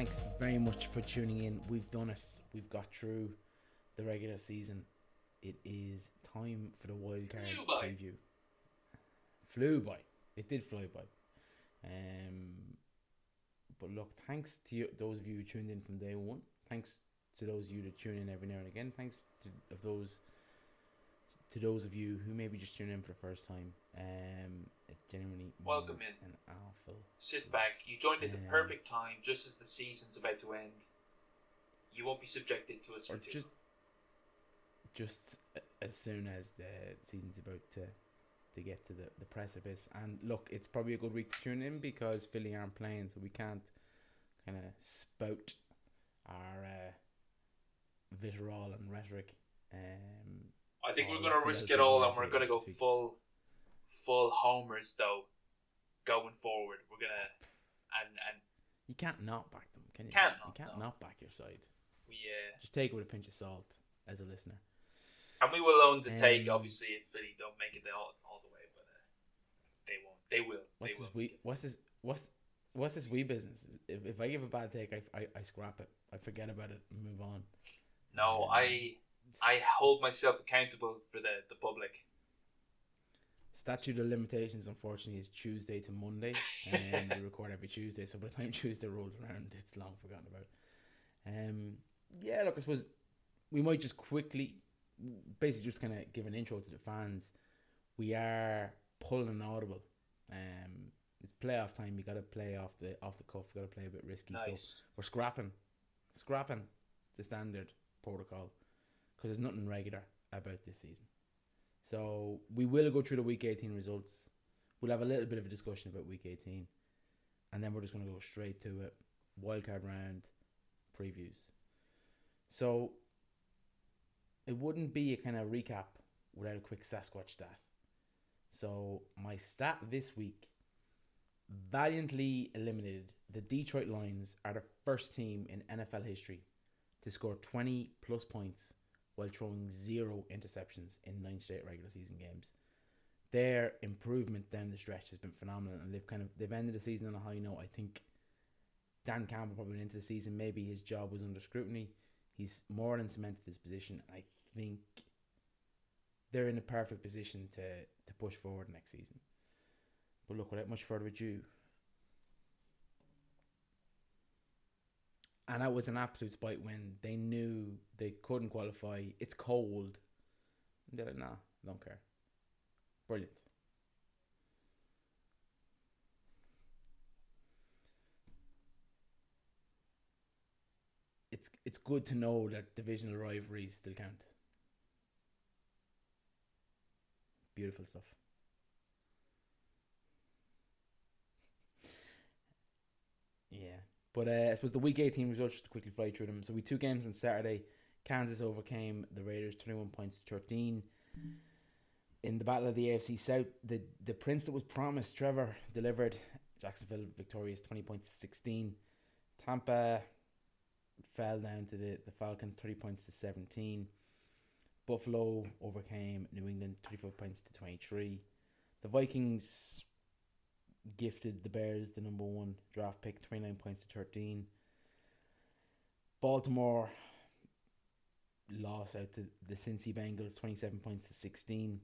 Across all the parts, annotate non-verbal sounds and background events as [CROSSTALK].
Thanks very much for tuning in. We've done it. We've got through the regular season. It is time for the wildcard Flew by. preview. Flew by. It did fly by. Um, but look, thanks to you, those of you who tuned in from day one. Thanks to those of you that tune in every now and again. Thanks to of those to those of you who maybe just tune in for the first time. Um, genuinely Welcome in. An awful Sit back. You joined at the perfect time, just as the season's about to end. You won't be subjected to us for or just just as soon as the season's about to to get to the, the precipice. And look, it's probably a good week to tune in because Philly aren't playing, so we can't kind of spout our uh, vitriol and rhetoric. Um, I think we're going to risk it all, and we're we're going to go full, full homers though. Going forward, we're gonna, and and you can't not back them, can you? Can't you not, can't no. not back your side. we uh, Just take it with a pinch of salt as a listener. and we will own the take. Um, Obviously, if Philly don't make it all, all the way, but uh, they won't. They will. What's they this will. we? What's this? What's what's this wee business? If, if I give a bad take, I, I, I scrap it. I forget about it and move on. No, Um, I I hold myself accountable for the the public. Statute of limitations, unfortunately, is Tuesday to Monday, and we record every Tuesday. So by the time Tuesday rolls around, it's long forgotten about. Um, yeah, look, I suppose we might just quickly, basically, just kind of give an intro to the fans. We are pulling an audible. Um, it's playoff time. You got to play off the off the cuff. Got to play a bit risky. So Nice. we're scrapping, scrapping the standard protocol because there's nothing regular about this season. So we will go through the week 18 results. We'll have a little bit of a discussion about week 18, and then we're just going to go straight to it. Wildcard round previews. So it wouldn't be a kind of recap without a quick Sasquatch stat. So my stat this week valiantly eliminated the Detroit Lions are the first team in NFL history to score 20 plus points while throwing zero interceptions in nine straight regular season games. Their improvement down the stretch has been phenomenal, and they've kind of they've ended the season on a high note. I think Dan Campbell probably went into the season. Maybe his job was under scrutiny. He's more than cemented his position. I think they're in a perfect position to to push forward next season. But look, without much further ado, and that was an absolute spite win. They knew they couldn't qualify. It's cold. They're like, nah, don't care. Brilliant. It's it's good to know that divisional rivalries still count. Beautiful stuff. Yeah. But uh, I suppose the week 18 results, just to quickly fly through them. So we two games on Saturday. Kansas overcame the Raiders 21 points to 13. In the battle of the AFC South, the, the prince that was promised, Trevor, delivered. Jacksonville victorious 20 points to 16. Tampa fell down to the, the Falcons 30 points to 17. Buffalo overcame New England 24 points to 23. The Vikings gifted the Bears the number one draft pick, 29 points to 13. Baltimore lost out to the Cincy Bengals, 27 points to 16.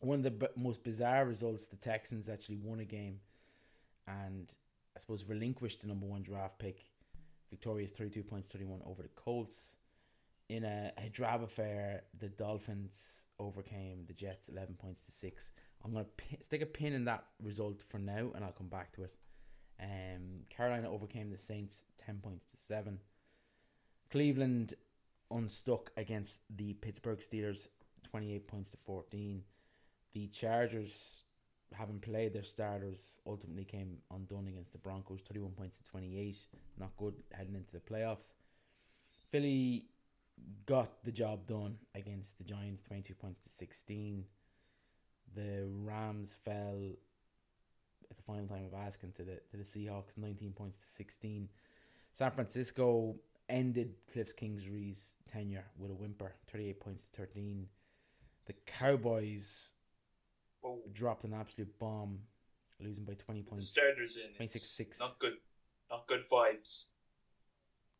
One of the b- most bizarre results, the Texans actually won a game and I suppose relinquished the number one draft pick, victorious 32 points 31 over the Colts. In a, a drab affair, the Dolphins overcame the Jets 11 points to 6. I'm pin, stick a pin in that result for now and I'll come back to it. Um, Carolina overcame the Saints 10 points to 7. Cleveland unstuck against the Pittsburgh Steelers 28 points to 14. The Chargers, having played their starters, ultimately came undone against the Broncos 31 points to 28. Not good heading into the playoffs. Philly got the job done against the Giants 22 points to 16. The Rams fell at the final time of asking to the to the Seahawks 19 points to 16. San Francisco ended Cliff Kingsbury's tenure with a whimper 38 points to 13. The Cowboys Whoa. dropped an absolute bomb, losing by 20 The points. starters in. 26-6. Not good. Not good vibes.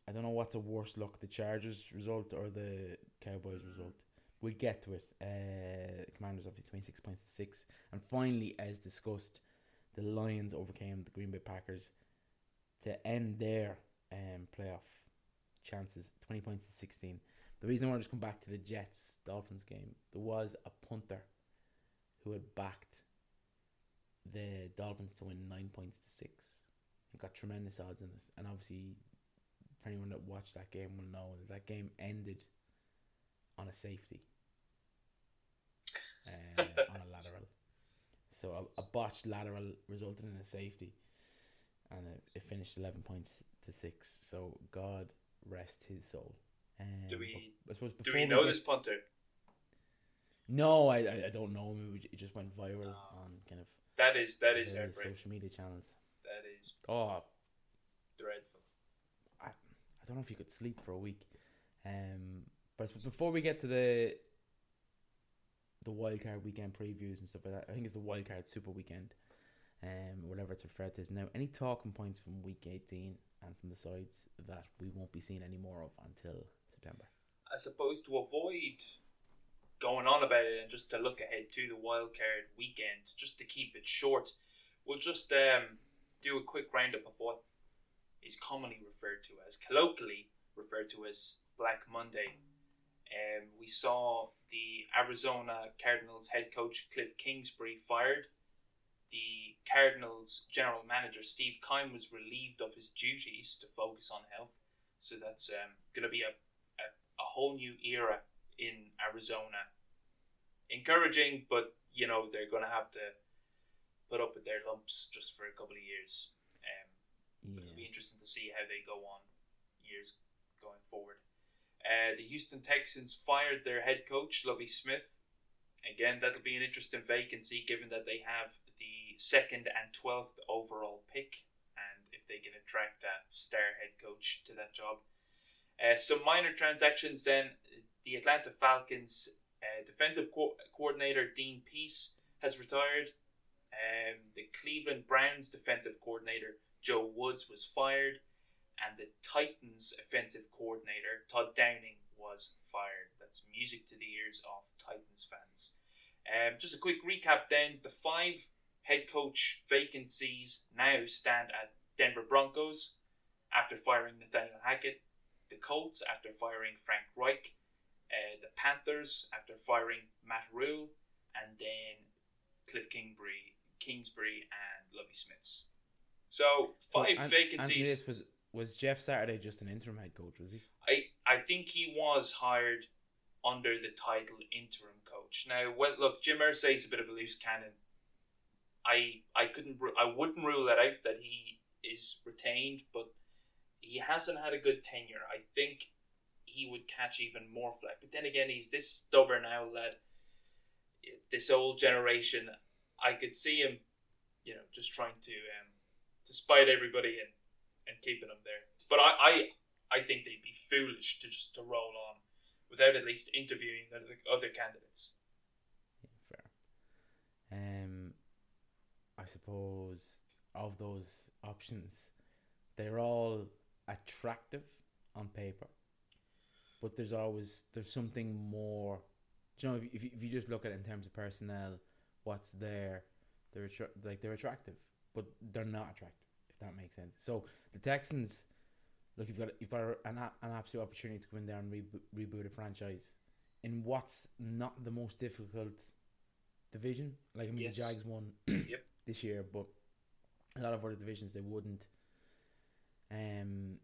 I don't know what's a worse luck, the Chargers result or the Cowboys result. We'll get to it. Uh, Commanders obviously twenty six points to six, and finally, as discussed, the Lions overcame the Green Bay Packers to end their um playoff chances twenty points to sixteen. The reason I want to just come back to the Jets Dolphins game, there was a punter who had backed the Dolphins to win nine points to six. and got tremendous odds in it, and obviously for anyone that watched that game will know that that game ended on a safety, uh, [LAUGHS] on a lateral. So a, a botched lateral resulted in a safety, and it, it finished eleven points to six. So God rest his soul. Um, Do we- I suppose Do we know get- this punter? No, I, I don't know him. It just went viral Oh. on kind of That is that is social media channels. That is Oh, dreadful. I I don't know if you could sleep for a week. Um, but before we get to the the wildcard weekend previews and stuff like that, I think it's the wildcard super weekend, um, whatever it's referred to as now. Any talking points from week eighteen and from the sides that we won't be seeing any more of until September. I suppose to avoid going on about it and just to look ahead to the wildcard weekend, just to keep it short, we'll just um, do a quick roundup of what is commonly referred to as, colloquially referred to as Black Monday. Um, we saw the Arizona Cardinals head coach Cliff Kingsbury fired. The Cardinals general manager Steve Keim was relieved of his duties to focus on health. So that's um, going to be a a whole new era in Arizona. Encouraging, but you know they're going to have to put up with their lumps just for a couple of years. Um, It'll be interesting to see how they go on years going forward. Uh, the Houston Texans fired their head coach Lovie Smith. Again, that'll be an interesting vacancy given that they have the second and twelfth overall pick, and if they can attract a star head coach to that job. Uh, some minor transactions then. The Atlanta Falcons uh, defensive co- coordinator Dean Pees has retired. Um, the Cleveland Browns defensive coordinator Joe Woods was fired. And the Titans offensive coordinator Todd Downing was fired. That's music to the ears of Titans fans. Um, just a quick recap then. The five head coach vacancies now stand at Denver Broncos after firing Nathaniel Hackett the Colts after firing Frank Reich, uh, the Panthers after firing Matt Rhule, and then Cliff Kingsbury, Kingsbury and Lovie Smiths. So five an- vacancies. This was Jeff Saturday just an interim head coach? Was he? I I think he was hired under the title interim coach. Now, well, look, Jim Irsay is a bit of a loose cannon. I I couldn't I wouldn't rule that out that he is retained, but he hasn't had a good tenure. I think he would catch even more flack. But then again, he's this stubborn owl that this old generation. I could see him, you know, just trying to um, to spite everybody and and keeping them there. But I, I I think they'd be foolish to just to roll on without at least interviewing the the other candidates. Yeah, fair. Um, I suppose of those options, they're all attractive on paper, but there's always there's something more. You know if you, if you just look at it in terms of personnel, what's there, they're attra- like they're attractive, but they're not attractive. That makes sense. So the Texans, look, you've got you've got an an absolute opportunity to go in there and rebo- reboot a franchise in what's not the most difficult division. Like I mean, Yes. the Jags won [CLEARS THROAT] Yep. this year, but a lot of other divisions they wouldn't. Um,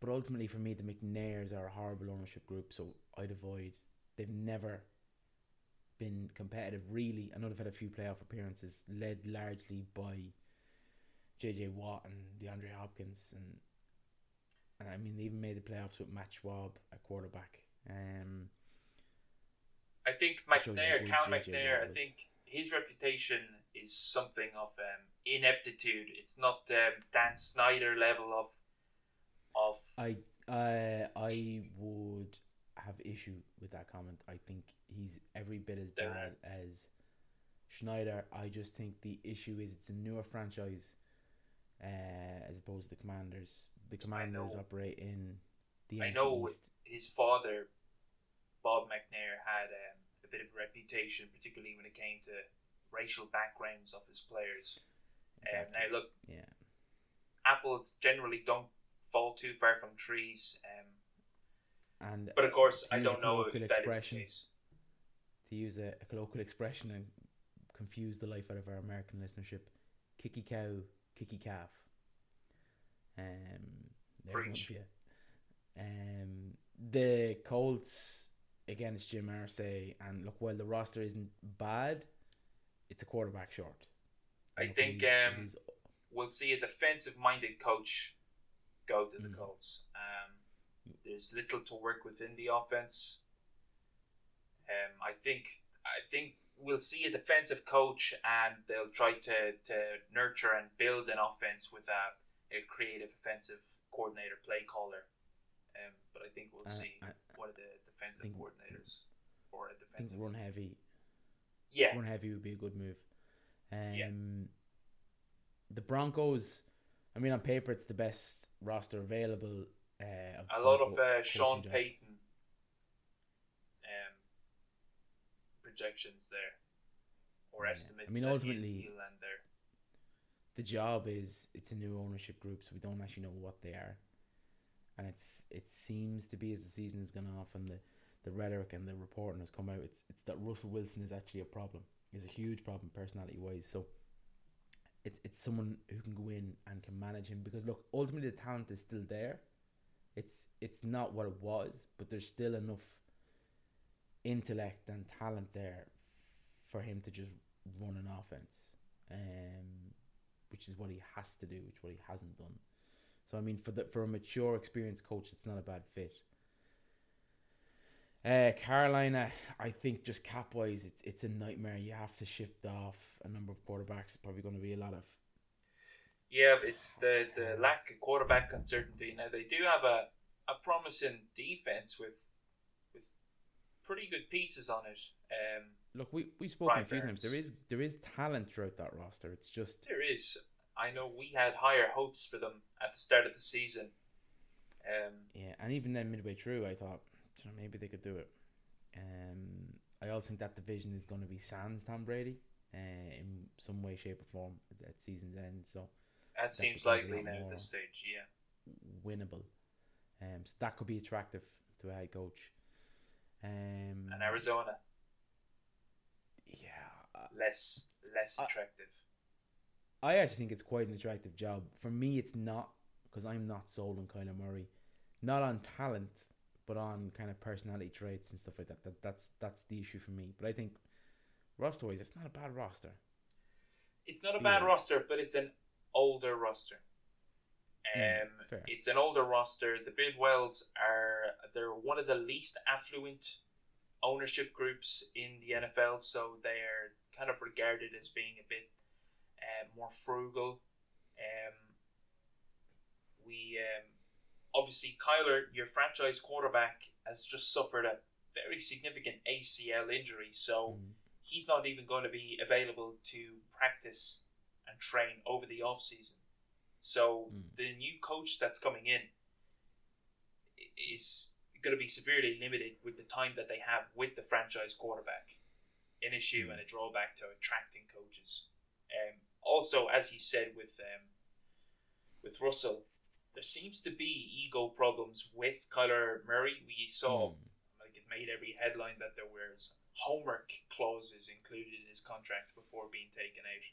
but ultimately, for me, the McNairs are a horrible ownership group, so I'd avoid. They've never been competitive, really. I know they've had a few playoff appearances, led largely by JJ Watt and DeAndre Hopkins, and and I mean they even made the playoffs with Matt Schaub at quarterback. Um, I think McNair, Cal McNair, I think his reputation is something of um, ineptitude. It's not um, Dan Snyder level of of I I I would have issue with that comment. I think he's every bit as bad as Snyder. I just think the issue is it's a newer franchise. Uh, as opposed to the Commanders. The Commanders operate in the I know East. his father, Bob McNair, had um, a bit of a reputation, particularly when it came to racial backgrounds of his players. Um, Exactly. now, look, Yeah, apples generally don't fall too far from trees, um, and but of course, I don't know if that is the case. to use a, a colloquial expression and confuse the life out of our American listenership, kicky cow, kicky calf. Um, Preach. Um, the Colts again, it's Jim Irsay, and look, while the roster isn't bad, it's a quarterback short. I Look, think, it um, is- We'll see a defensive-minded coach go to the Mm. Colts. Um, there's little to work within the offense. Um, I think I think we'll see a defensive coach, and they'll try to, to nurture and build an offense with a, a creative offensive coordinator, play caller. Um, but I think we'll uh, see I, one of the defensive think- coordinators or a I think defensive. run heavy, yeah, run heavy would be a good move. Um, Yeah. The Broncos, I mean, on paper, it's the best roster available. Uh, a lot of uh, Sean. Payton um, projections there or Yeah. I mean, he'll- ultimately- he'll there. the job is it's a new ownership group, so we don't actually know what they are, and it's it seems to be as the season has gone off and the, the rhetoric and the reporting has come out. It's it's that Russell Wilson is actually a problem. Is a huge problem personality wise. So it's it's someone who can go in and can manage him because look, ultimately the talent is still there. It's it's not what it was, but there's still enough intellect and talent there for him to just run an offense. Um, which is what he has to do, which what he hasn't done. So I mean, for the for a mature, experienced coach, it's not a bad fit. Uh, Carolina, I think just cap wise, it's it's a nightmare. You have to shift off a number of quarterbacks. It's probably going to be a lot of Yeah, it's the, the lack of quarterback uncertainty. Now they do have a, a promising defense with pretty good pieces on it. Um, look. We we spoken a few times. There is there is talent throughout that roster. It's just there is. I know we had higher hopes for them at the start of the season. Um, yeah, and even then midway through, I thought you know, maybe they could do it. Um, I also think that division is going to be Sans Tom Brady, uh, in some way, shape, or form at, at season's end. So that seems becomes a likely now at this stage. Yeah. winnable. Um, so that could be attractive to a head coach. Um, And Arizona yeah, uh, less less attractive. I actually think it's quite an attractive job. For me, it's not because I'm not sold on Kyler Murray, not on talent, but on kind of personality traits and stuff like that. That that's that's the issue for me. But I think roster wise, it's not a bad roster. It's not a bad Yeah. roster, but it's an older roster. Um, Mm, it's an older roster. The Bidwells are they're one of the least affluent ownership groups in the NFL, so they are kind of regarded as being a bit uh, more frugal. Um, we um, obviously Kyler, your franchise quarterback, has just suffered a very significant ACL injury, so Mm. he's not even going to be available to practice and train over the off season. So Mm. the new coach that's coming in is going to be severely limited with the time that they have with the franchise quarterback. An issue and a drawback to attracting coaches. Um, also, as you said with um, with Russell, there seems to be ego problems with Kyler Murray. We saw Mm. like it made every headline that there was homework clauses included in his contract before being taken out.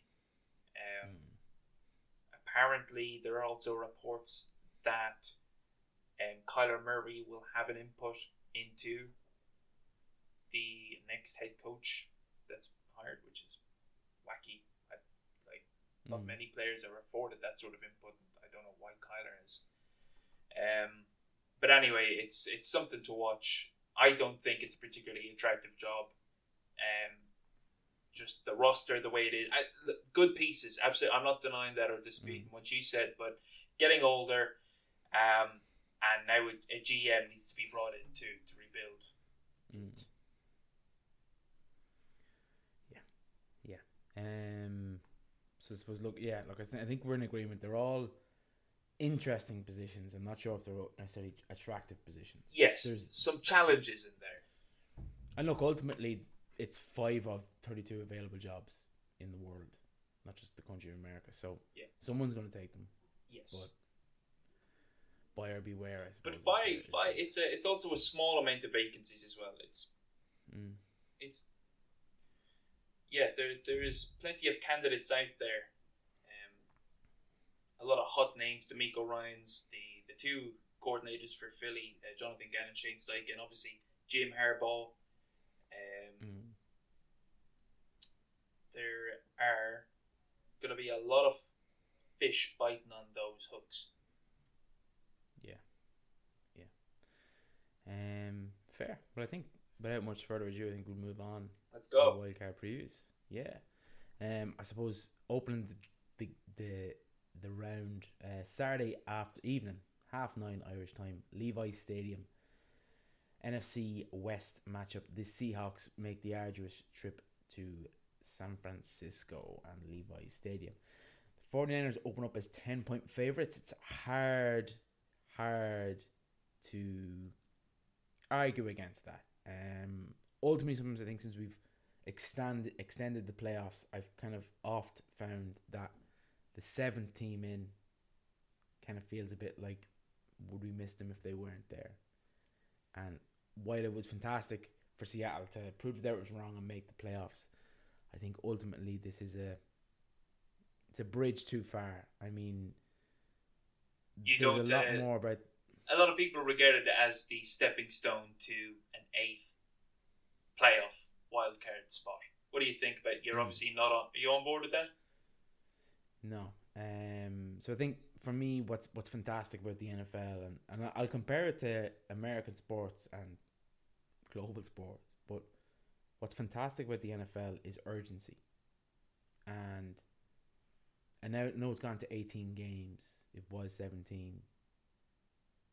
Um, Mm. Apparently, there are also reports that um, Kyler Murray will have an input into the next head coach that's hired, which is wacky. I, like not Mm. many players are afforded that sort of input. I don't know why Kyler is. Um, but anyway, it's it's something to watch. I don't think it's a particularly attractive job. Um, just the roster, the way it is, I, look, good pieces. Absolutely, I'm not denying that or disputing what you said. But getting older, um, and now a, a GM needs to be brought in to to rebuild. Mm. Yeah, yeah. Um, So I suppose look, yeah, look, I, th- I think we're in agreement. They're all interesting positions. I'm not sure if they're necessarily attractive positions. Yes, There's- some challenges in there. And look, ultimately, it's five of 32 available jobs in the world, not just the country of America. So Yeah. someone's going to take them. Yes, Buyer beware. I but five, five. It's a, it's also a small amount of vacancies as well. It's Mm. it's yeah, there there is plenty of candidates out there. Um, a lot of hot names: DeMeco Ryans, the the two coordinators for Philly, uh, Jonathan Gannon, Shane Steichen, and obviously Jim Harbaugh. Um, Mm. there are going to be a lot of fish biting on those hooks. Um, fair. But I think without much further ado, I think we'll move on Let's to the go. wildcard previews. Yeah. Um, I suppose opening the the the, the round uh, Saturday after evening, half nine Irish time, Levi's Stadium. NFC West matchup. The Seahawks make the arduous trip to San Francisco and Levi's Stadium. The 49ers open up as 10 point favorites. It's hard, hard to argue against that. Um, ultimately, sometimes I think since we've extended extended the playoffs, I've kind of oft found that the seventh team in kind of feels a bit like would we miss them if they weren't there? And while it was fantastic for Seattle to prove that it was wrong and make the playoffs, I think ultimately this is a it's a bridge too far. I mean, You there's don't, a lot uh, more about A lot of people regard it as the stepping stone to an eighth playoff wildcard spot. What do you think about? You're Hmm. obviously not on. Are you on board with that? No. Um. So I think for me, what's what's fantastic about the NFL, and and I'll compare it to American sports and global sports, but what's fantastic about the NFL is urgency. And and now no, it's gone to eighteen games. It was seventeen.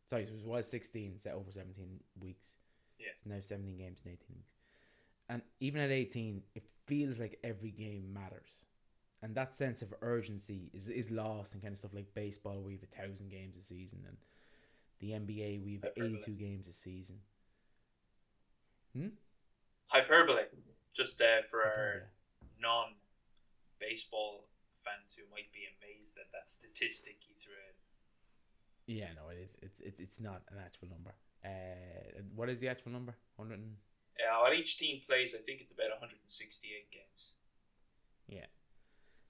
Sorry, it was sixteen. Set over seventeen weeks. Yeah. It's now seventeen games in eighteen weeks. And even at eighteen, it feels like every game matters and that sense of urgency is is lost in kind of stuff like baseball. We've a thousand games a season, and the NBA we've eighty two games a season. Hmm. Hyperbole. Just uh, for our non-baseball fans who might be amazed at that statistic you threw in. Yeah, no, it is. It's it's it's not an actual number. Uh, what is the actual number? Hundred and Yeah, well, each team plays, I think it's about 168 games. yeah.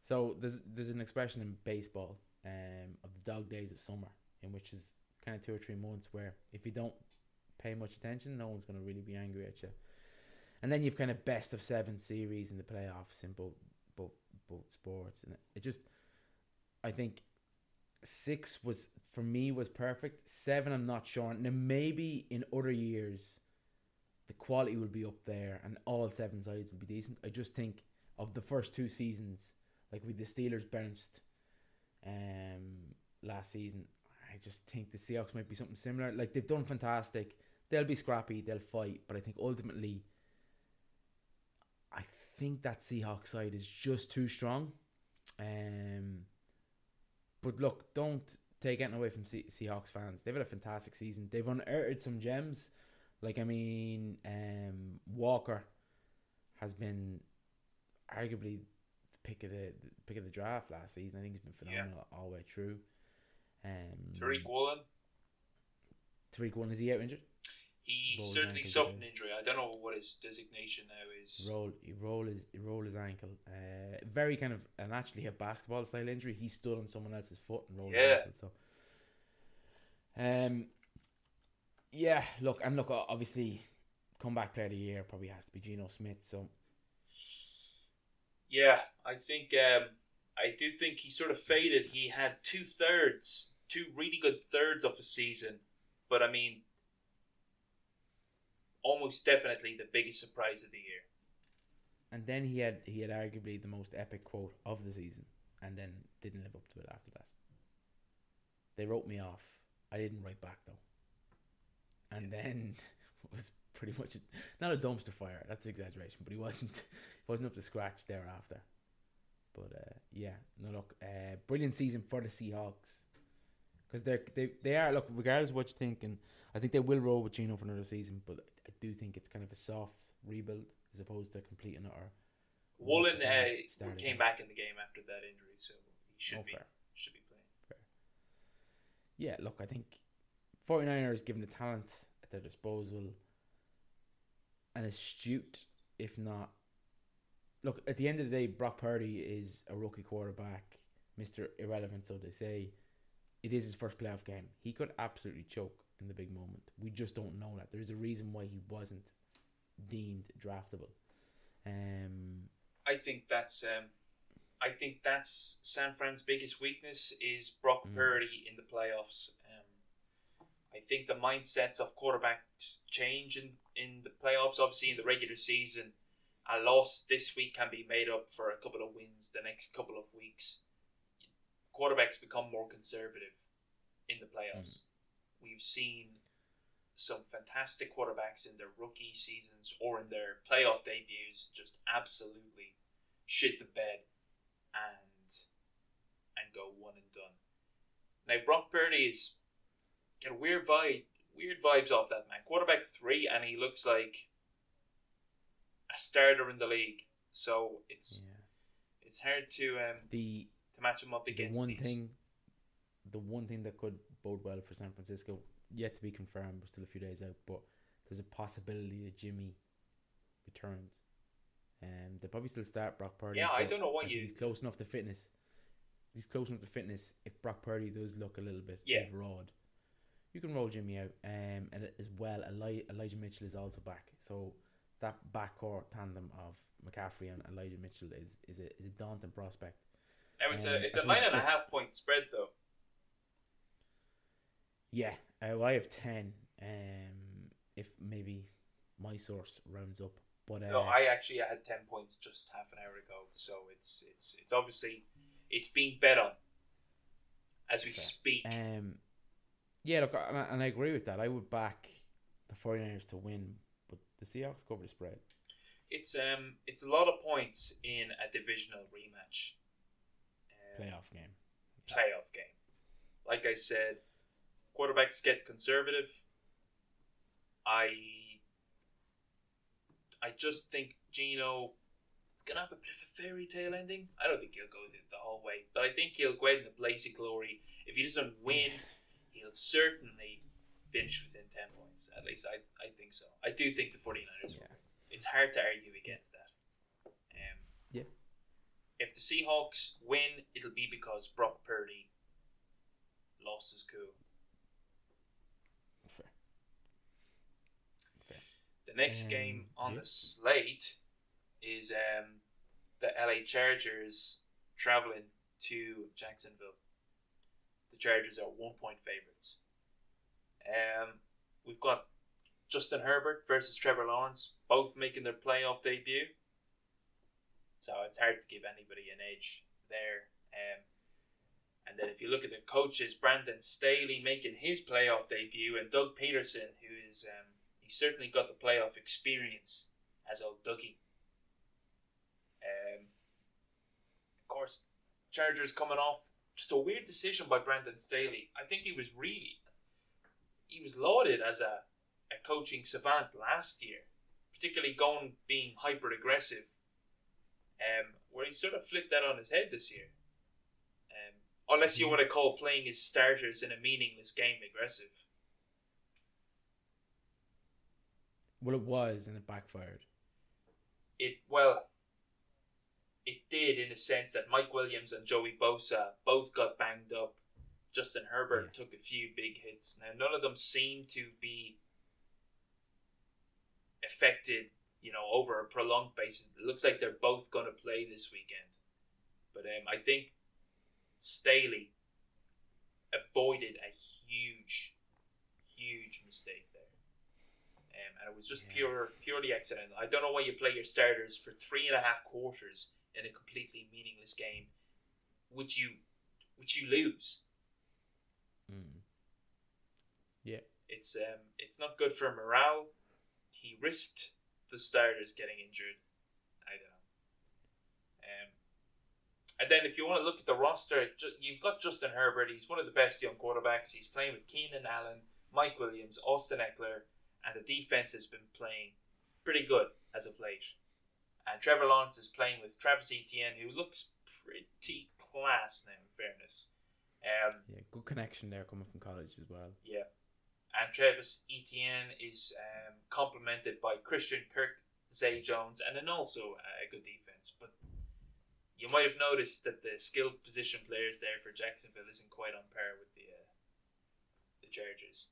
So there's there's an expression in baseball, um, of the dog days of summer, in which is kind of two or three months where if you don't pay much attention, no one's gonna really be angry at you. And then you've kind of best of seven series in the playoffs in both both both sports, and it just, I think, six was for me was perfect. Seven, I'm not sure. Now maybe in other years, the quality will be up there, and all seven sides will be decent. I just think of the first two seasons, like with the Steelers bounced, um, last season. I just think the Seahawks might be something similar. Like they've done fantastic. They'll be scrappy. They'll fight, but I think ultimately, I think that Seahawks side is just too strong. Um, but look, don't take anything away from Se- Seahawks fans. They've had a fantastic season. They've unearthed some gems. Like I mean, um, Walker has been arguably the pick of the, the pick of the draft last season. I think he's been Yeah. phenomenal all the way through. Um, Tariq Woolen, Tariq one is he out injured? He certainly suffered an injury. I don't know what his designation now is. Roll he roll his he roll his ankle. Uh, very kind of and actually a basketball style injury. He stood on someone else's foot and rolled Yeah. his ankle. So, um, yeah. Look and look. Obviously, comeback player of the year probably has to be Geno Smith. So Yeah, I think um, I do think he sort of faded. He had two thirds, two really good thirds of a season, but I mean, almost definitely the biggest surprise of the year. and then he had he had arguably the most epic quote of the season, and then didn't live up to it after that. They wrote me off. I didn't write back though. And then [LAUGHS] was pretty much not a dumpster fire. That's an exaggeration, but he wasn't [LAUGHS] he wasn't up to scratch thereafter. But uh, yeah, no look, uh, brilliant season for the Seahawks because they're they they are look regardless of what you think, and I think they will roll with Geno for another season. But I do think it's kind of a soft rebuild as opposed to complete and utter. Woolen uh, came back in the game after that injury, so he should Oh, be fair. should be playing. Yeah, look, I think 49ers given the talent at their disposal, an astute, if not. Look, at the end of the day, Brock Purdy is a rookie quarterback, Mr. Irrelevant, so they say. It is his first playoff game. He could absolutely choke in the big moment. We just don't know that. There's a reason why he wasn't deemed draftable. Um, I think that's um, I think that's San Fran's biggest weakness is Brock Mm. Purdy in the playoffs. Um, I think the mindsets of quarterbacks change in, in the playoffs. Obviously, in the regular season, a loss this week can be made up for a couple of wins the next couple of weeks. Quarterbacks become more conservative in the playoffs. We've seen some fantastic quarterbacks in their rookie seasons or in their playoff debuts just absolutely shit the bed and and go one and done. Now Brock Purdy is get a weird vibe weird vibes off that man. Quarterback three and he looks like a starter in the league. So it's yeah. it's hard to um The to match him up the one these. thing the one thing that could bode well for San Francisco yet to be confirmed we're still a few days out but there's a possibility that Jimmy returns. And they'll probably still start Brock Purdy Yeah, I don't know what you- he's close enough to fitness. He's close enough to fitness if Brock Purdy does look a little bit Yeah. overawed. You can roll Jimmy out um, and as well Eli- Elijah Mitchell is also back. So that backcourt tandem of McCaffrey and Elijah Mitchell is, is, a, is a daunting prospect Now it's um, a it's I a nine a it- half point spread though. Yeah, uh, well, I have ten. Um, if maybe my source rounds up, but uh, No, I actually had ten points just half an hour ago, so it's it's it's obviously it's being bet on as we Fair. speak. um, yeah, look, and I, and I agree with that. I would back the 49ers to win, but the Seahawks cover the spread. It's um it's a lot of points in a divisional rematch. Playoff game. playoff game. Like I said, quarterbacks get conservative. I I just think Geno is gonna have a bit of a fairy tale ending. I don't think he'll go the, the whole way, but I think he'll go out in a blaze of glory. If he doesn't win, [SIGHS] he'll certainly finish within ten points. At least I I think so. I do think the 49ers Yeah. win. It's hard to argue against that. If the Seahawks win, it'll be because Brock Purdy lost his cool. Fair. The next Um, game on yeah. the slate is um, the LA Chargers traveling to Jacksonville. The Chargers are one point favorites. Um, we've got Justin Herbert versus Trevor Lawrence, both making their playoff debut. So it's hard to give anybody an edge there. Um, and then if you look at the coaches, Brandon Staley making his playoff debut, and Doug Pederson, who is um, he certainly got the playoff experience as old Dougie. Um, of course, Chargers coming off just a weird decision by Brandon Staley. I think he was really he was lauded as a, a coaching savant last year, particularly going being hyper aggressive. Um, where he sort of flipped that on his head this year. Um, unless you want to call playing his starters in a meaningless game aggressive. Well, it was, and it backfired. it well it did in a sense that Mike Williams and Joey Bosa both got banged up. Justin Herbert took a few big hits. Now none of them seem to be affected, you know, over a prolonged basis. It looks like they're both going to play this weekend. But um, I think Staley avoided a huge, huge mistake there. Um, and it was just Yeah. pure, purely accidental. I don't know why you play your starters for three and a half quarters in a completely meaningless game, which you, which you lose. Mm. Yeah. It's um, it's not good for morale. He risked the starters getting injured. I don't know. Um, And then if you want to look at the roster, you've got Justin Herbert. He's one of the best young quarterbacks. He's playing with Keenan Allen, Mike Williams, Austin Ekeler, and the defense has been playing pretty good as of late. And Trevor Lawrence is playing with Travis Etienne, who looks pretty class now, in fairness. Um, Yeah, good connection there coming from college as well. yeah. And Travis Etienne is um, complemented by Christian Kirk, Zay Jones, and then also a good defense. But you might have noticed that the skilled position players there for Jacksonville isn't quite on par with the uh, the Chargers.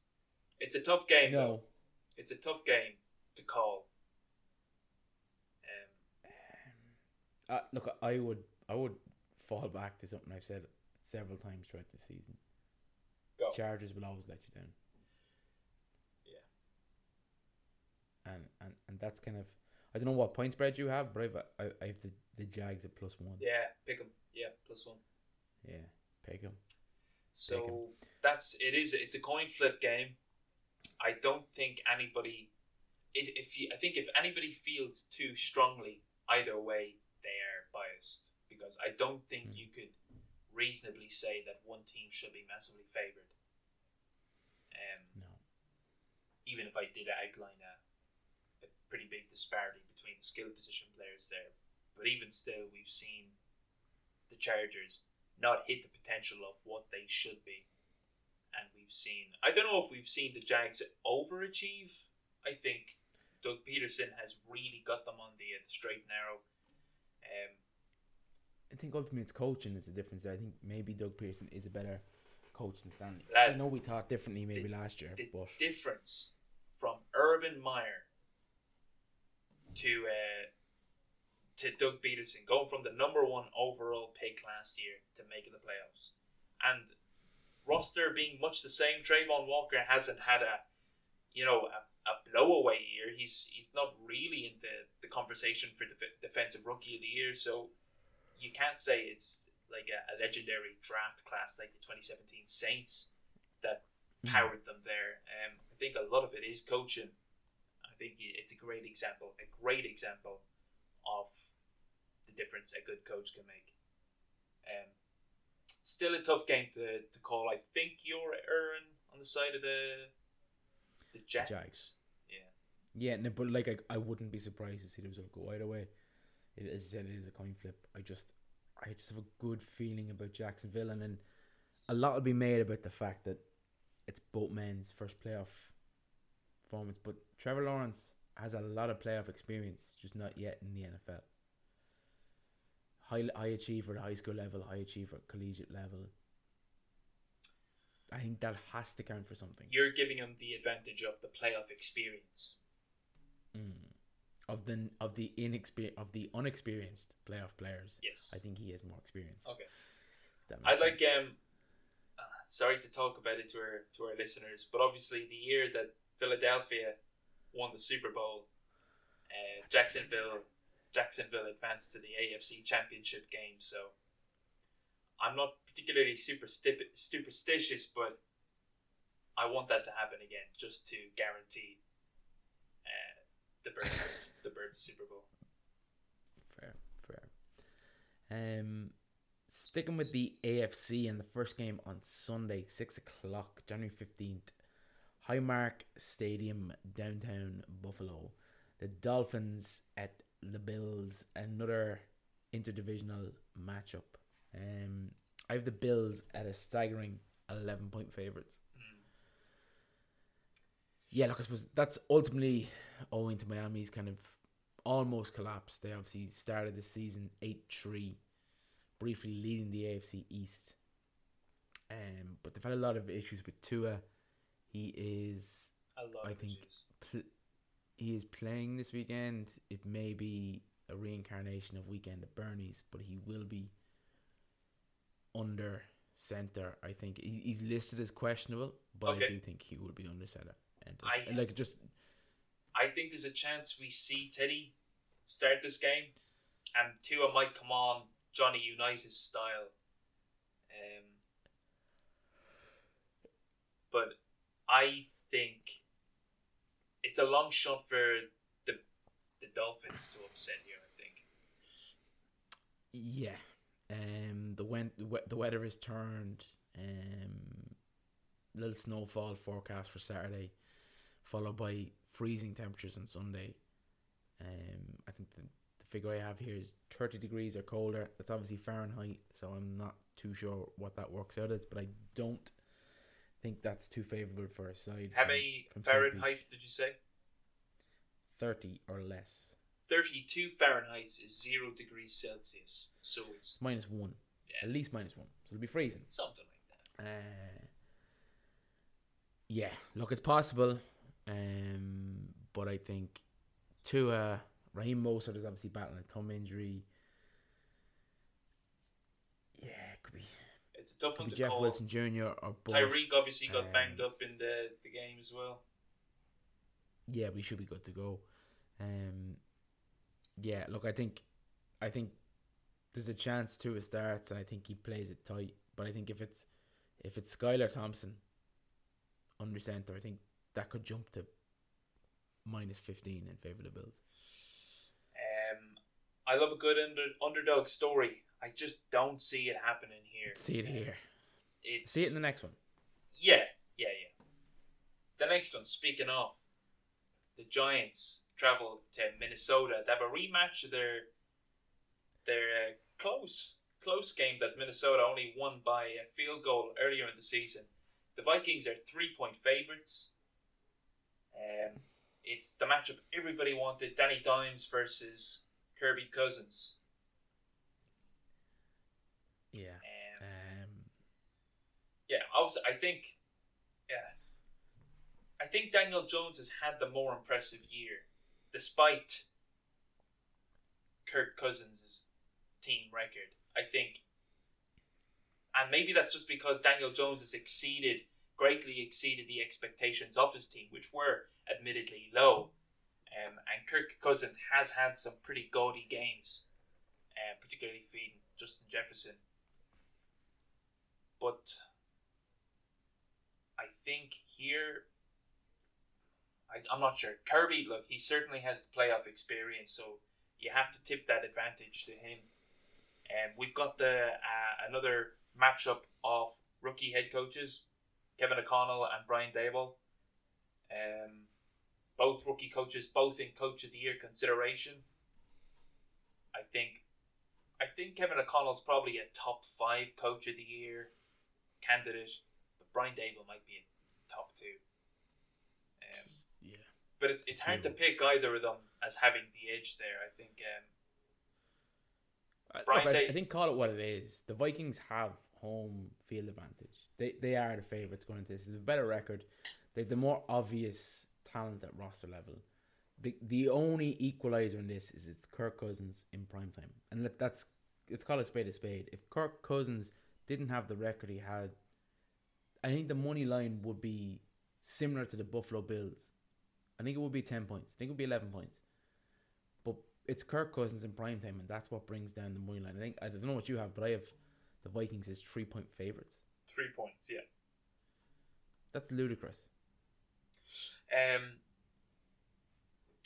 It's a tough game, though. No, It's a tough game to call. Um, uh, look, I would I would fall back to something I've said several times throughout the season. Go. Chargers will always let you down. Yeah. And and and that's kind of I don't know what point spread you have, but I've I, I have the, the Jags at plus one. yeah, pick 'em. Yeah, plus one. Yeah, pick 'em. So that's it is it's a coin flip game. I don't think anybody if, if you, I think if anybody feels too strongly either way, they are biased because I don't think Mm. you could reasonably say that one team should be massively favored. Um, No. even if I did outline a pretty big disparity between the skill position players there. But even still, we've seen the Chargers not hit the potential of what they should be. And we've seen, I don't know if we've seen the Jags overachieve. I think Doug Pederson has really got them on the, uh, the straight and narrow. Um, I think ultimately it's coaching is the difference. there. I think maybe Doug Pederson is a better coach than Staley. Lad, I know we thought differently maybe last year, the but difference from Urban Meyer to uh, to Doug Pederson, going from the number one overall pick last year to making the playoffs, and roster being much the same. Travon Walker hasn't had a you know a, a blowaway year. He's he's not really in the, the conversation for the defensive rookie of the year. So you can't say it's like a, a legendary draft class like the 2017 Saints that powered them there. Um, I think a lot of it is coaching. I think it's a great example, a great example of the difference a good coach can make. Um, still a tough game to, to call. I think you're Aaron on the side of the the Jags. Jags. Yeah. yeah, no, but like I, I wouldn't be surprised to see the result go either way. It, as I said, it is a coin flip. I just I just have a good feeling about Jacksonville, and then a lot will be made about the fact that it's both men's first playoff performance. But Trevor Lawrence has a lot of playoff experience, just not yet in the NFL. High, high achiever at high school level, high achiever at collegiate level. I think that has to count for something. You're giving him the advantage of the playoff experience. Mm. Of the of the inexper- of the unexperienced playoff players, Yes. I think he has more experience. Okay. I'd like sense. um uh, sorry to talk about it to our to our listeners, but obviously the year that Philadelphia won the Super Bowl, uh, Jacksonville Jacksonville advanced to the AFC Championship game. So I'm not particularly super superstitious, but I want that to happen again, just to guarantee uh, the Birds the Birds Super Bowl. fair, fair. Um, sticking with the AFC and the first game on Sunday, six o'clock, January fifteenth, Highmark Stadium, downtown Buffalo. The Dolphins at the Bills, another interdivisional matchup. Um, I have the Bills at a staggering eleven point favorites. Mm. Yeah, look, I suppose that's ultimately owing to Miami's kind of almost collapse. They obviously started the season 8 3, briefly leading the AFC East. Um, but they've had a lot of issues with Tua. He is A lot I think- pl- he is playing this weekend. It may be a reincarnation of Weekend at Bernie's, but he will be under center. I think he, he's listed as questionable, but I do think he will be under center. And I- like just I think there's a chance we see Teddy start this game, and Tua might come on Johnny Unitas style. Um, but I think it's a long shot for the the Dolphins to upset here. I think. Yeah. Um, the when the weather is turned. Um, little snowfall forecast for Saturday, followed by freezing temperatures on Sunday. Um, I think the, the figure I have here is 30 degrees or colder. That's obviously Fahrenheit, so I'm not too sure what that works out as, but I don't think that's too favourable for a side. How many Fahrenheits did you say? 30 or less. 32 Fahrenheit is 0 degrees Celsius, so it's minus 1. Yeah. At least minus 1. So it'll be freezing. Something like that. Uh, yeah, look, it's possible. Um, but I think to uh, Raheem Mostert is obviously battling a thumb injury. Yeah, it could be. It's a tough one to Jeff call. Wilson Jr. or Bust. Tyreek obviously got um, banged up in the, the game as well. Yeah, we should be good to go. Um, yeah, look, I think, I think there's a chance to it starts, and I think he plays it tight. But I think if it's if it's Skylar Thompson under center, I think that could jump to minus 15 in favour of the Bills. I love a good under, underdog story. I just don't see it happening here. See it here. It's, see it in the next one. Yeah, yeah, yeah. The next one, speaking of, the Giants travel to Minnesota. They have a rematch of their their uh, close close game that Minnesota only won by a field goal earlier in the season. The Vikings are three point favorites. Um, it's the matchup everybody wanted: Danny Dimes versus Kirby Cousins. Yeah. Um, um, yeah, obviously, I think. Yeah. I think Daniel Jones has had the more impressive year, despite Kirk Cousins' team record. I think and maybe that's just because Daniel Jones has exceeded, greatly exceeded the expectations of his team, which were admittedly low. Um, and Kirk Cousins has had some pretty gaudy games, uh, particularly feeding Justin Jefferson. But I think here, I, I'm not sure. Kirby, look, he certainly has the playoff experience, so you have to tip that advantage to him. And um, we've got the uh, another matchup of rookie head coaches, Kevin O'Connell and Brian Daboll. Um, both rookie coaches, both in Coach of the Year consideration. I think, I think Kevin O'Connell's probably a top five Coach of the Year candidate, but Brian Daboll might be in top two. Um, yeah, but it's it's hard to pick either of them as having the edge there. I think. Um, Brian I, I think call it what it is. The Vikings have home field advantage. They they are the favourites going into this. They have a better record. They the more obvious talent at roster level. The the only equalizer in this is it's Kirk Cousins in prime time, and that's it's called a spade a spade. If Kirk Cousins didn't have the record he had, I think the money line would be similar to the Buffalo Bills. I think it would be ten points. I think it would be eleven points But it's Kirk Cousins in prime time, and that's what brings down the money line. I think I don't know what you have, but I have the Vikings as three point favorites. Three points, yeah. That's ludicrous. Um,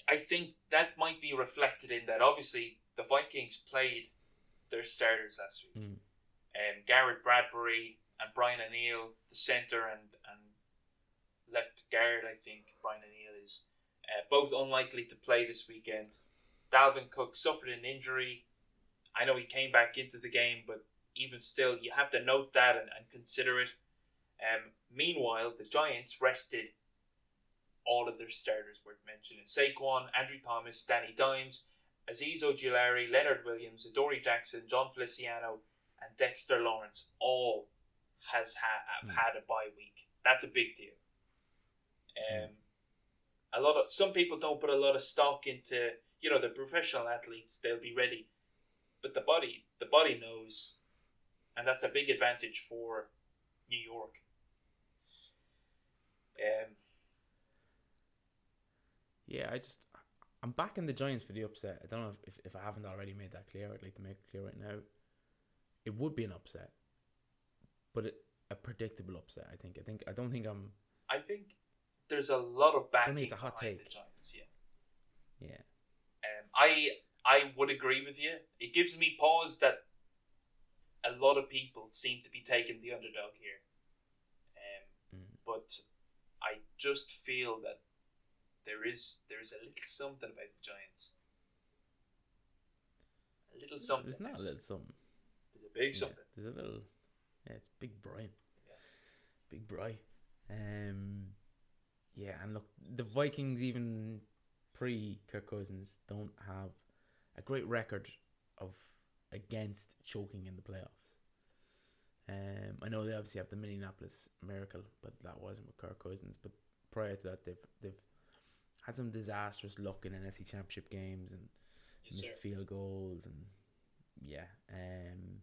I think that might be reflected in that. Obviously, the Vikings played their starters last week. Mm. Um, Garrett Bradbury and Brian O'Neill, the center and and left guard. I think Brian O'Neill is uh, both unlikely to play this weekend. Dalvin Cook suffered an injury. I know he came back into the game, but even still, you have to note that and, and consider it. Um, meanwhile, the Giants rested all of their starters worth mentioning. Saquon, Andrew Thomas, Danny Dimes, Azeez Ojulari, Leonard Williams, Adoree Jackson, Jon Feliciano, and Dexter Lawrence all has ha- have mm. had a bye week. That's a big deal. Um, a lot of some people don't put a lot of stock into you know the professional athletes they'll be ready but the body the body knows and that's a big advantage for new york um, yeah i just i'm backing the giants for the upset i don't know if, if i haven't already made that clear i'd like to make it clear right now it would be an upset but it, a predictable upset i think i think i don't think i'm i think there's a lot of backing it's a hot take the giants yeah yeah I I would agree with you. It gives me pause that a lot of people seem to be taking the underdog here. Um, Mm. but I just feel that there is there is a little something about the Giants. A little something. There's not a little something. There's a big Yeah, something. there's a little. Yeah, it's Big Brian. Yeah. Big Brian. Um, yeah, and look, the Vikings even pre Kirk Cousins don't have a great record of against choking in the playoffs. Um, I know they obviously have the Minneapolis Miracle, but that wasn't with Kirk Cousins. But prior to that, they've they've had some disastrous luck in NFC Championship games and Yes, sir. missed field goals and yeah. Um,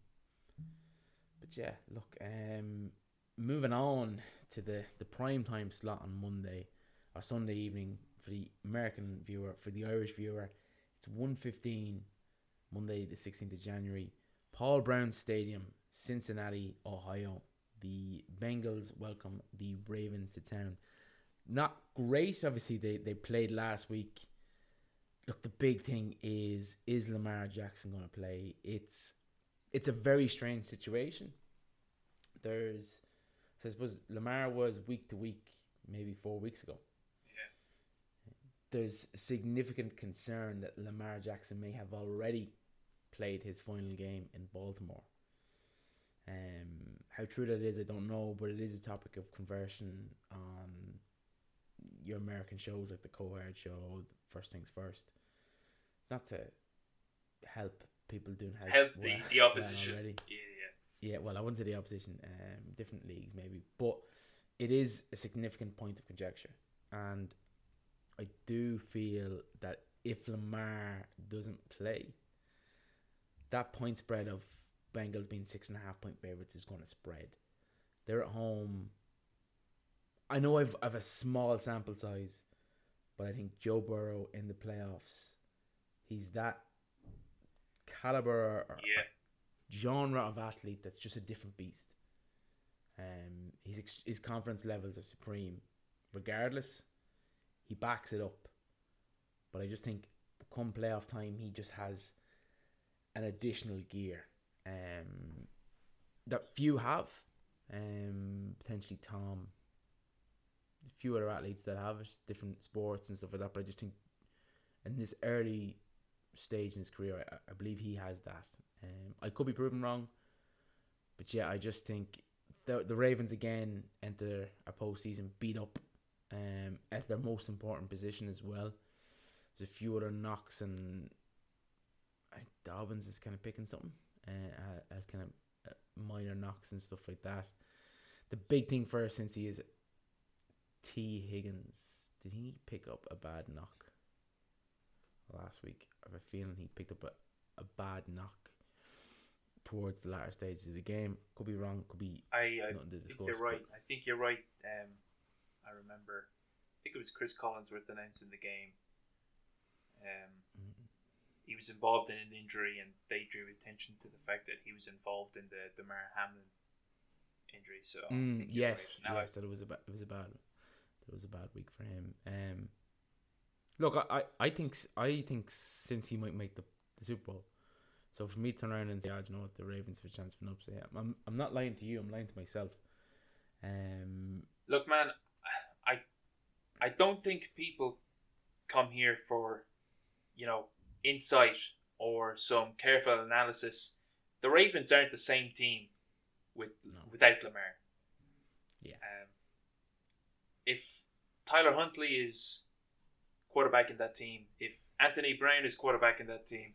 but yeah, look. Um, moving on to the the prime time slot on Monday or Sunday evening for the American viewer. For the Irish viewer, it's one fifteen, Monday the sixteenth of January, Paul Brown Stadium, Cincinnati, Ohio. The Bengals welcome the Ravens to town. Not great, obviously. They they played last week look, the big thing is is Lamar Jackson going to play? It's it's a very strange situation. There's, I suppose Lamar was week to week, maybe four weeks ago. Yeah. There's significant concern that Lamar Jackson may have already played his final game in Baltimore. Um, how true that is, I don't know, but it is a topic of conversion on your American shows like the Cowherd Show, First Things First. Not to help people doing help, Help the, well- the [LAUGHS] well opposition. already. yeah, Yeah, well, I wouldn't say the opposition, um, different leagues maybe, but it is a significant point of conjecture, and I do feel that if Lamar doesn't play, that point spread of Bengals being six and a half point favorites is going to spread. They're at home. I know I've I've a small sample size, but I think Joe Burrow in the playoffs, he's that caliber or, yeah, genre of athlete that's just a different beast. Um, his his confidence levels are supreme. Regardless, he backs it up. But I just think come playoff time, he just has an additional gear um, that few have. Um, potentially Tom, few other athletes that have it, different sports and stuff like that. But I just think in this early stage in his career, I, I believe he has that. Um, I could be proven wrong, but yeah, I just think the the Ravens again enter a postseason beat up, um, at their most important position as well. There's a few other knocks, and I Dobbins is kind of picking something, uh, as kind of uh, minor knocks and stuff like that. The big thing for Cincy is Tee Higgins. Did he pick up a bad knock last week? I have a feeling he picked up a, a bad knock towards the latter stages of the game. Could be wrong. Could be I, I think discuss. you're right. I think you're right. Um, I remember. I think it was Cris Collinsworth announcing the game. Um, Mm. he was involved in an injury, and they drew attention to the fact that he was involved in the Damar Hamlin injury. So Mm, yes, right. Now yes, that it was a ba- it was a bad it was a bad week for him. Um, look, I, I, I think I think Cincy might make the, the Super Bowl, so for me to turn around and say, "Ah, do you know what, the Ravens have a chance for an upset," yeah, I'm I'm not lying to you. I'm lying to myself. Um, Look, man, I I don't think people come here for, you know, insight or some careful analysis. The Ravens aren't the same team with No. without Lamar. Yeah. Um, if Tyler Huntley is quarterback in that team, if Anthony Brown is quarterback in that team,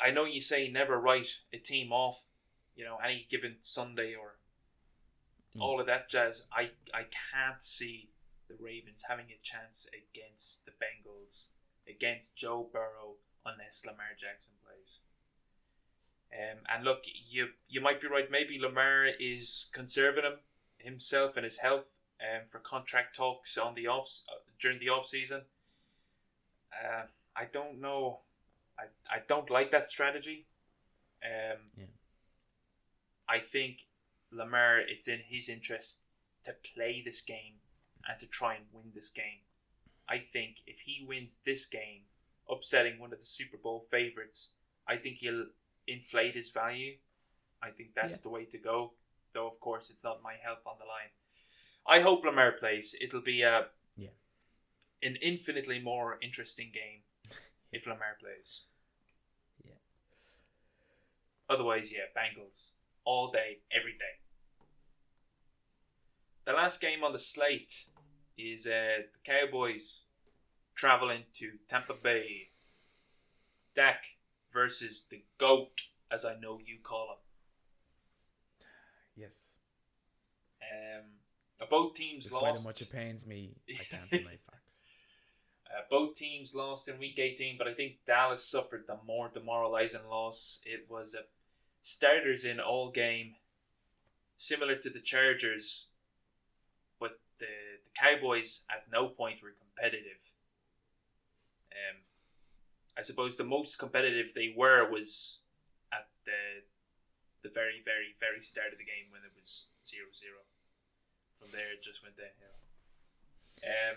I know you say never write a team off, you know, any given Sunday or Mm. all of that jazz. I I can't see the Ravens having a chance against the Bengals, against Joe Burrow, unless Lamar Jackson plays. Um, and look, you you might be right. Maybe Lamar is conserving him himself and his health um, for contract talks on the off uh, during the off season. Uh, I don't know. I, I don't like that strategy. Um, Yeah. I think Lamar, it's in his interest to play this game and to try and win this game. I think if he wins this game, upsetting one of the Super Bowl favorites, I think he'll inflate his value. I think that's yeah. the way to go. Though of course it's not my health on the line. I hope Lamar plays. It'll be a yeah an infinitely more interesting game [LAUGHS] if Lamar plays. Yeah. Otherwise, yeah, Bengals all day, every day. The last game on the slate is uh, the Cowboys traveling to Tampa Bay. Dak versus the GOAT, as I know you call him. Yes. Um, both teams Despite lost. much it pains me, I can't [LAUGHS] deny facts. Uh, both teams lost in week 18, but I think Dallas suffered the more demoralizing loss. It was a starters in all game, similar to the Chargers, but the, the Cowboys at no point were competitive. Um, I suppose the most competitive they were was at the the very, very, very start of the game when it was 0 0. From there, it just went downhill. Um,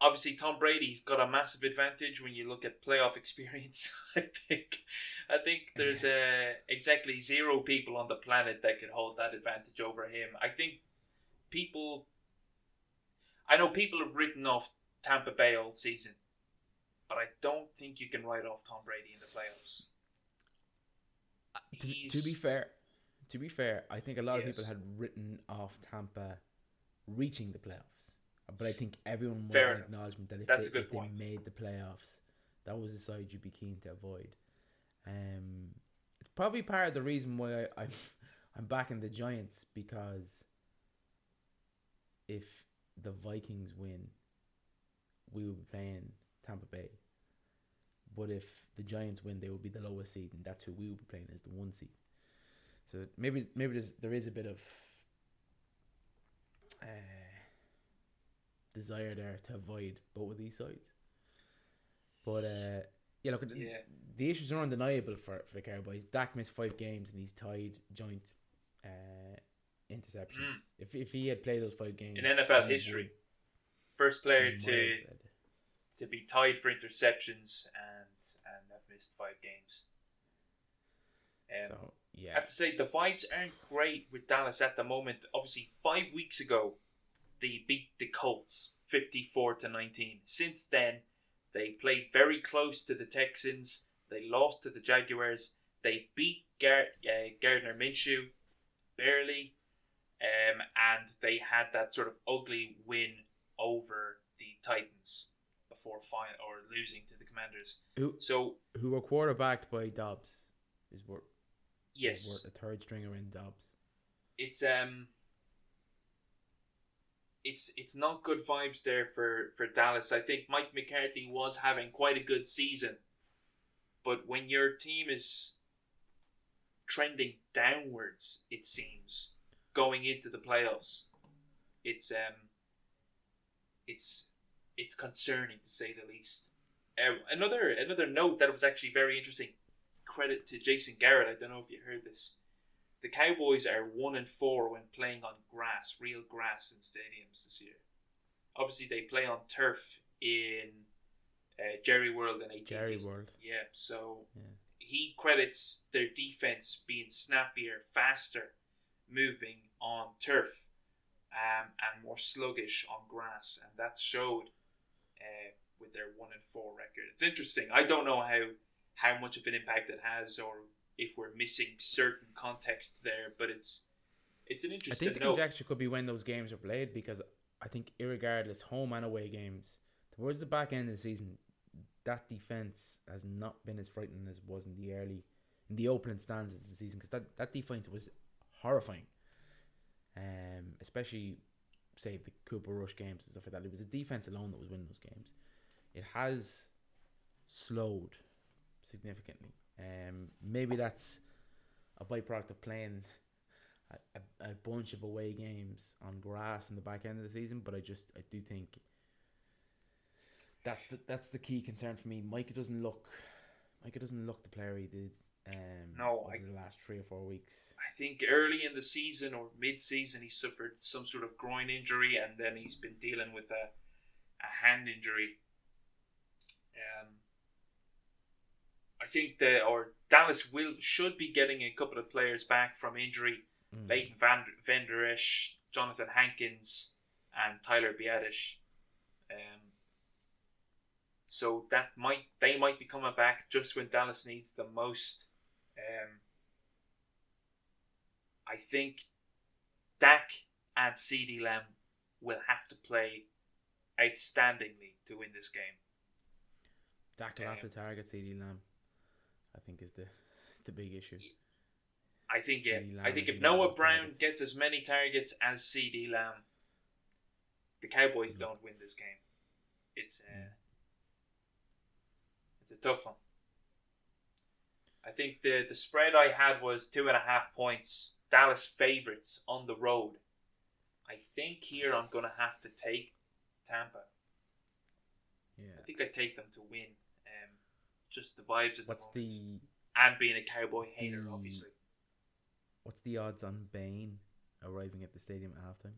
obviously, Tom Brady's got a massive advantage when you look at playoff [LAUGHS] experience. I think, I think there's uh, exactly zero people on the planet that could hold that advantage over him. I think people, I know people have written off Tampa Bay all season, but I don't think you can write off Tom Brady in the playoffs to, to, be fair, to be fair, I think a lot yes. of people had written off Tampa reaching the playoffs, but I think everyone was an acknowledgement that if, That's they, if they made the playoffs, that was a side you'd be keen to avoid. Um, it's probably part of the reason why I, I'm [LAUGHS] I'm backing the Giants because if the Vikings win, we will be playing Tampa Bay. But if the Giants win, they will be the lowest seed, and that's who we will be playing as the one seed. So maybe maybe there's there is a bit of uh, desire there to avoid both of these sides. But uh, yeah, look, yeah. the issues are undeniable for, for the Cowboys. Dak missed five games and he's tied joint uh, interceptions. Mm. If if he had played those five games in NFL history, first player to to be tied for interceptions and and have missed five games. Um, so yeah, I have to say the vibes aren't great with Dallas at the moment. Obviously, five weeks ago, they beat the Colts fifty-four to nineteen. Since then, they played very close to the Texans. They lost to the Jaguars. They beat Gar- uh, Gardner Minshew barely, um, and they had that sort of ugly win over the Titans before or losing to the Commanders. Who so who were quarterbacked by Dobbs is what yes a third stringer in Dobbs. It's um it's it's not good vibes there for for Dallas. I think Mike McCarthy was having quite a good season, but when your team is trending downwards, it seems going into the playoffs, it's um it's it's concerning to say the least. Uh, another another note that was actually very interesting. Credit to Jason Garrett. I don't know if you heard this. The Cowboys are one and four when playing on grass, real grass in stadiums this year. Obviously, they play on turf in uh, Jerry World and AT&T. Jerry World. Yeah. So yeah. he credits their defense being snappier, faster, moving on turf, um, and more sluggish on grass, and that showed uh, with their one and four record. It's interesting. I don't know how how much of an impact it has, or if we're missing certain context there, but it's it's an interesting. I think the note. conjecture could be when those games are played because I think, irregardless, home and away games towards the back end of the season, that defense has not been as frightening as it was in the early, in the opening stands of the season because that that defense was horrifying. Um, especially say the Cooper Rush games and stuff like that. It was the defense alone that was winning those games. It has slowed significantly. Um, maybe that's a byproduct of playing a, a, a, bunch of away games on grass in the back end of the season. But I just I do think that's the that's the key concern for me. Micah doesn't look Micah doesn't look the player he did um, no, I, the last three or four weeks. I think early in the season or mid-season, he suffered some sort of groin injury, and then he's been dealing with a, a hand injury. Um, I think the or Dallas will should be getting a couple of players back from injury. Mm. Leighton Van, Vander Esch, Jonathan Hankins, and Tyler Biadasz. Um, so that might they might be coming back just when Dallas needs the most. Um, I think Dak and CeeDee Lamb will have to play outstandingly to win this game. Dak will have to Um, target CeeDee Lamb. I think is the [LAUGHS] the big issue. I think yeah. I think if Noah Brown targets. gets as many targets as CeeDee Lamb, the Cowboys Mm. don't win this game. It's uh, Mm. it's a tough one. I think the the spread I had was two and a half points. Dallas favorites on the road. I think here I'm gonna have to take Tampa. Yeah. I think I take them to win. Just the vibes of What's the the and being a Cowboy hater, the- obviously. what's the odds on Bain arriving at the stadium at halftime?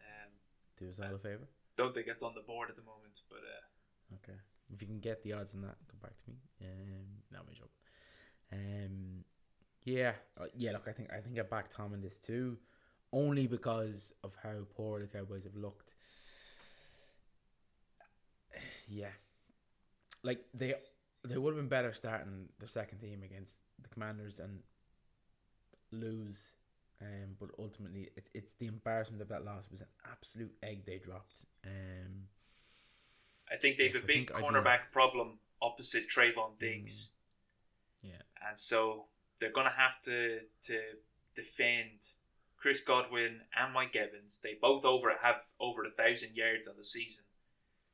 Um, Do us all a favor. don't think it's on the board at the moment, but uh, Okay. If you can get the odds on that, come back to me. Um, no, I'm joking. Um, yeah, uh, yeah. Look, I think I think I back Tom in this too, only because of how poor the Cowboys have looked. [SIGHS] Yeah, like they they would have been better starting their second team against the Commanders and lose. Um, but ultimately, it, it's the embarrassment of that loss. It was an absolute egg they dropped. Um, I think they have Yes, a big think I do. cornerback problem opposite Trevon Diggs, yeah. and so they're gonna have to to defend Chris Godwin and Mike Evans. They both over have over a thousand yards on the season.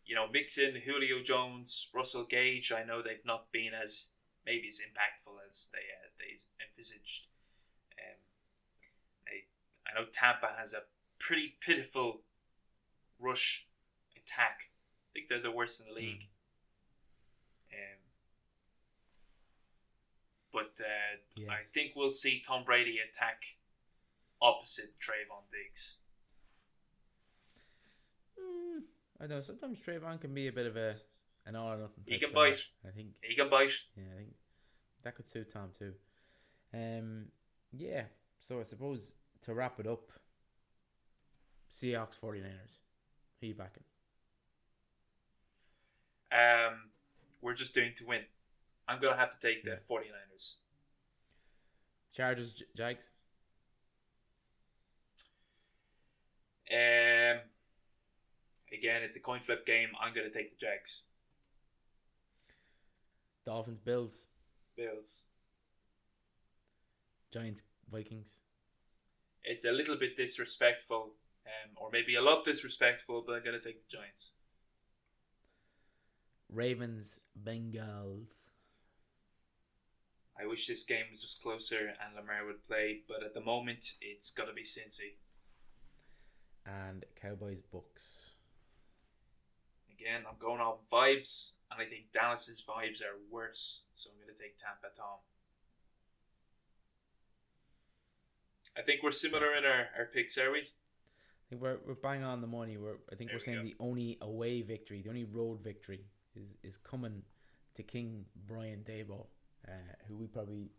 You know, mix in Julio Jones, Russell Gage. I know they've not been as maybe as impactful as they uh, they envisaged. Um, I I know Tampa has a pretty pitiful rush attack. I think they're the worst in the league. Um, but uh, Yeah. I think we'll see Tom Brady attack opposite Trevon Diggs. Mm, I know. Sometimes Trevon can be a bit of a an all or nothing. He can bite. I think. He can bite. Yeah, I think that could suit Tom too. Um, yeah. So I suppose to wrap it up, Seahawks 49ers. Who you backing? Um, we're just doing to win. I'm gonna have to take the Yeah. 49ers. Chargers, Jags. Um, again, it's a coin flip game. I'm gonna take the Jags. Dolphins, Bills. Bills. Giants, Vikings. It's a little bit disrespectful, um, or maybe a lot disrespectful, but I'm gonna take the Giants. Ravens, Bengals. I wish this game was just closer and Lamar would play, but at the moment, it's gotta be Cincy. And Cowboys, Bucks. Again, I'm going off vibes, and I think Dallas's vibes are worse, so I'm going to take Tampa Tom. I think we're similar in our, our picks, are we? I think we're, we're bang on the money. We're I think There we're we saying go. the only away victory, the only road victory is is coming to King Brian Dabo, uh, who we probably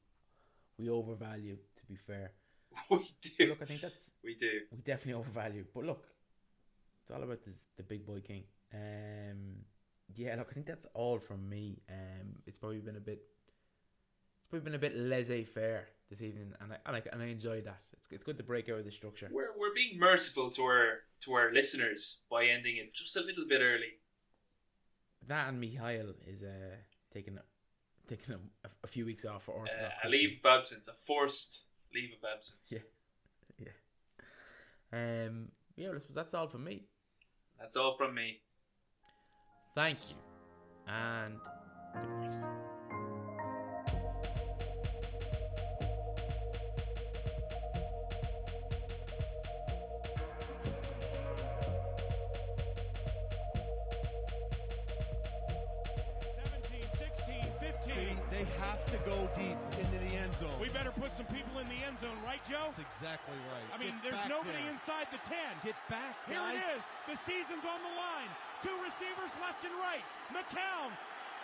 we overvalue. To be fair, [LAUGHS] we do. look, I think that's We do. we definitely overvalue. But look, it's all about this, the big boy King. Um, yeah, look, I think that's all from me. Um, it's probably been a bit, it's probably been a bit laissez faire this evening, and I and I, and I enjoy that. It's it's good to break out of the structure. We're, we're being merciful to our to our listeners by ending it just a little bit early. That and Mikhail is uh taking a, taking a, a few weeks off for Uh, a leave of absence, a forced leave of absence. [LAUGHS] Yeah. Um, yeah, well, I suppose that's all from me. That's all from me. Thank you, and good night. See, they have to go deep into the end zone. We better put some people in the end zone, right, Joe? That's exactly right. I mean, Get there's nobody there. inside the 10. Get back, guys. Here it is. The season's on the line. Two receivers left and right. McCown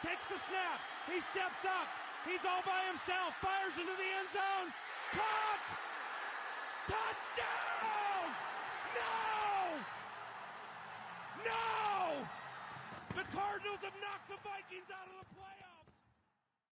takes the snap. He steps up. He's all by himself. Fires into the end zone. Caught! Touchdown! No! No! The Cardinals have knocked the Vikings out of the playoffs.